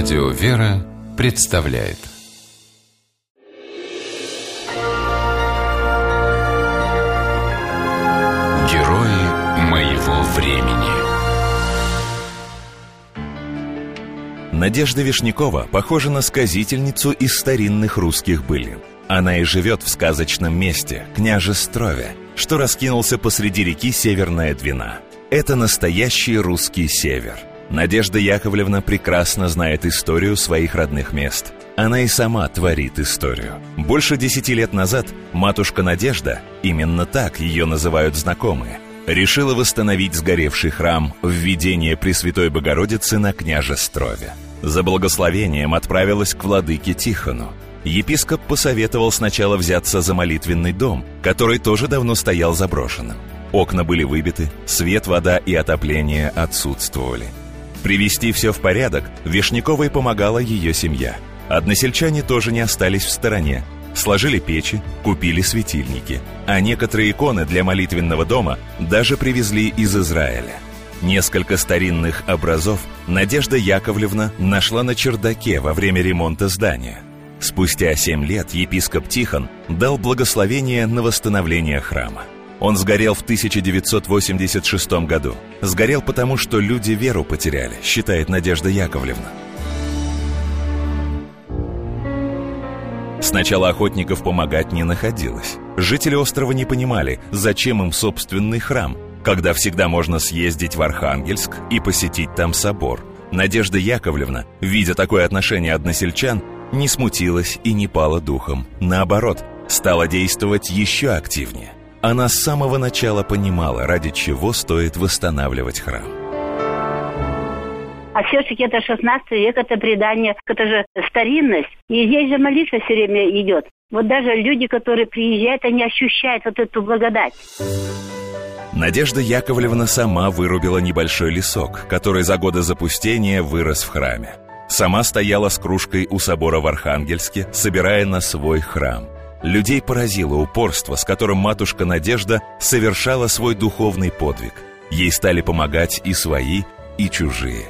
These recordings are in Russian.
Радио «Вера» представляет Герои моего времени Надежда Вишнякова похожа на сказительницу из старинных русских былин. Она и живет в сказочном месте, княжестрове, что раскинулся посреди реки Северная Двина. Это настоящий русский север – Надежда Яковлевна прекрасно знает историю своих родных мест. Она и сама творит историю. Больше десяти лет назад матушка Надежда, именно так ее называют знакомые, решила восстановить сгоревший храм введение Пресвятой Богородицы на княжестрове. За благословением отправилась к владыке Тихону. Епископ посоветовал сначала взяться за молитвенный дом, который тоже давно стоял заброшенным. Окна были выбиты, свет, вода и отопление отсутствовали – Привести все в порядок Вишняковой помогала ее семья. Односельчане тоже не остались в стороне. Сложили печи, купили светильники. А некоторые иконы для молитвенного дома даже привезли из Израиля. Несколько старинных образов Надежда Яковлевна нашла на чердаке во время ремонта здания. Спустя семь лет епископ Тихон дал благословение на восстановление храма. Он сгорел в 1986 году. Сгорел потому, что люди веру потеряли, считает Надежда Яковлевна. Сначала охотников помогать не находилось. Жители острова не понимали, зачем им собственный храм, когда всегда можно съездить в Архангельск и посетить там собор. Надежда Яковлевна, видя такое отношение односельчан, не смутилась и не пала духом. Наоборот, стала действовать еще активнее. Она с самого начала понимала, ради чего стоит восстанавливать храм. А все-таки это 16 век, это предание, это же старинность. И здесь же молитва все время идет. Вот даже люди, которые приезжают, они ощущают вот эту благодать. Надежда Яковлевна сама вырубила небольшой лесок, который за годы запустения вырос в храме. Сама стояла с кружкой у собора в Архангельске, собирая на свой храм – Людей поразило упорство, с которым матушка Надежда совершала свой духовный подвиг. Ей стали помогать и свои, и чужие.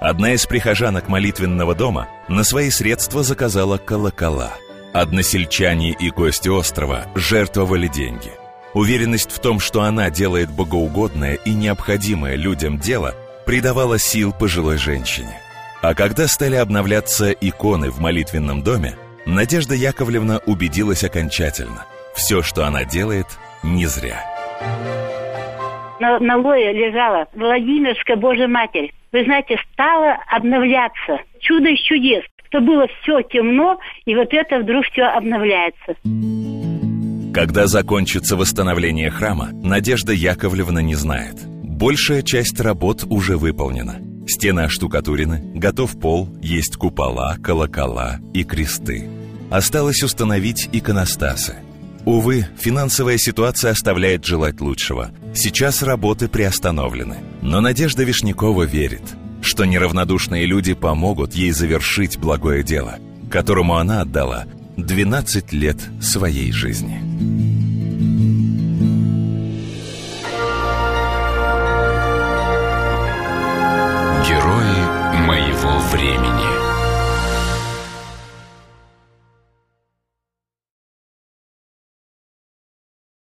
Одна из прихожанок молитвенного дома на свои средства заказала колокола. Односельчане и гости острова жертвовали деньги. Уверенность в том, что она делает богоугодное и необходимое людям дело, придавала сил пожилой женщине. А когда стали обновляться иконы в молитвенном доме, Надежда Яковлевна убедилась окончательно. Все, что она делает, не зря. На, на лое лежала Владимирская Божья Матерь. Вы знаете, стала обновляться. Чудо из чудес. Что было все темно, и вот это вдруг все обновляется. Когда закончится восстановление храма, Надежда Яковлевна не знает. Большая часть работ уже выполнена. Стены оштукатурены, готов пол, есть купола, колокола и кресты. Осталось установить иконостасы. Увы, финансовая ситуация оставляет желать лучшего. Сейчас работы приостановлены. Но Надежда Вишнякова верит, что неравнодушные люди помогут ей завершить благое дело, которому она отдала 12 лет своей жизни.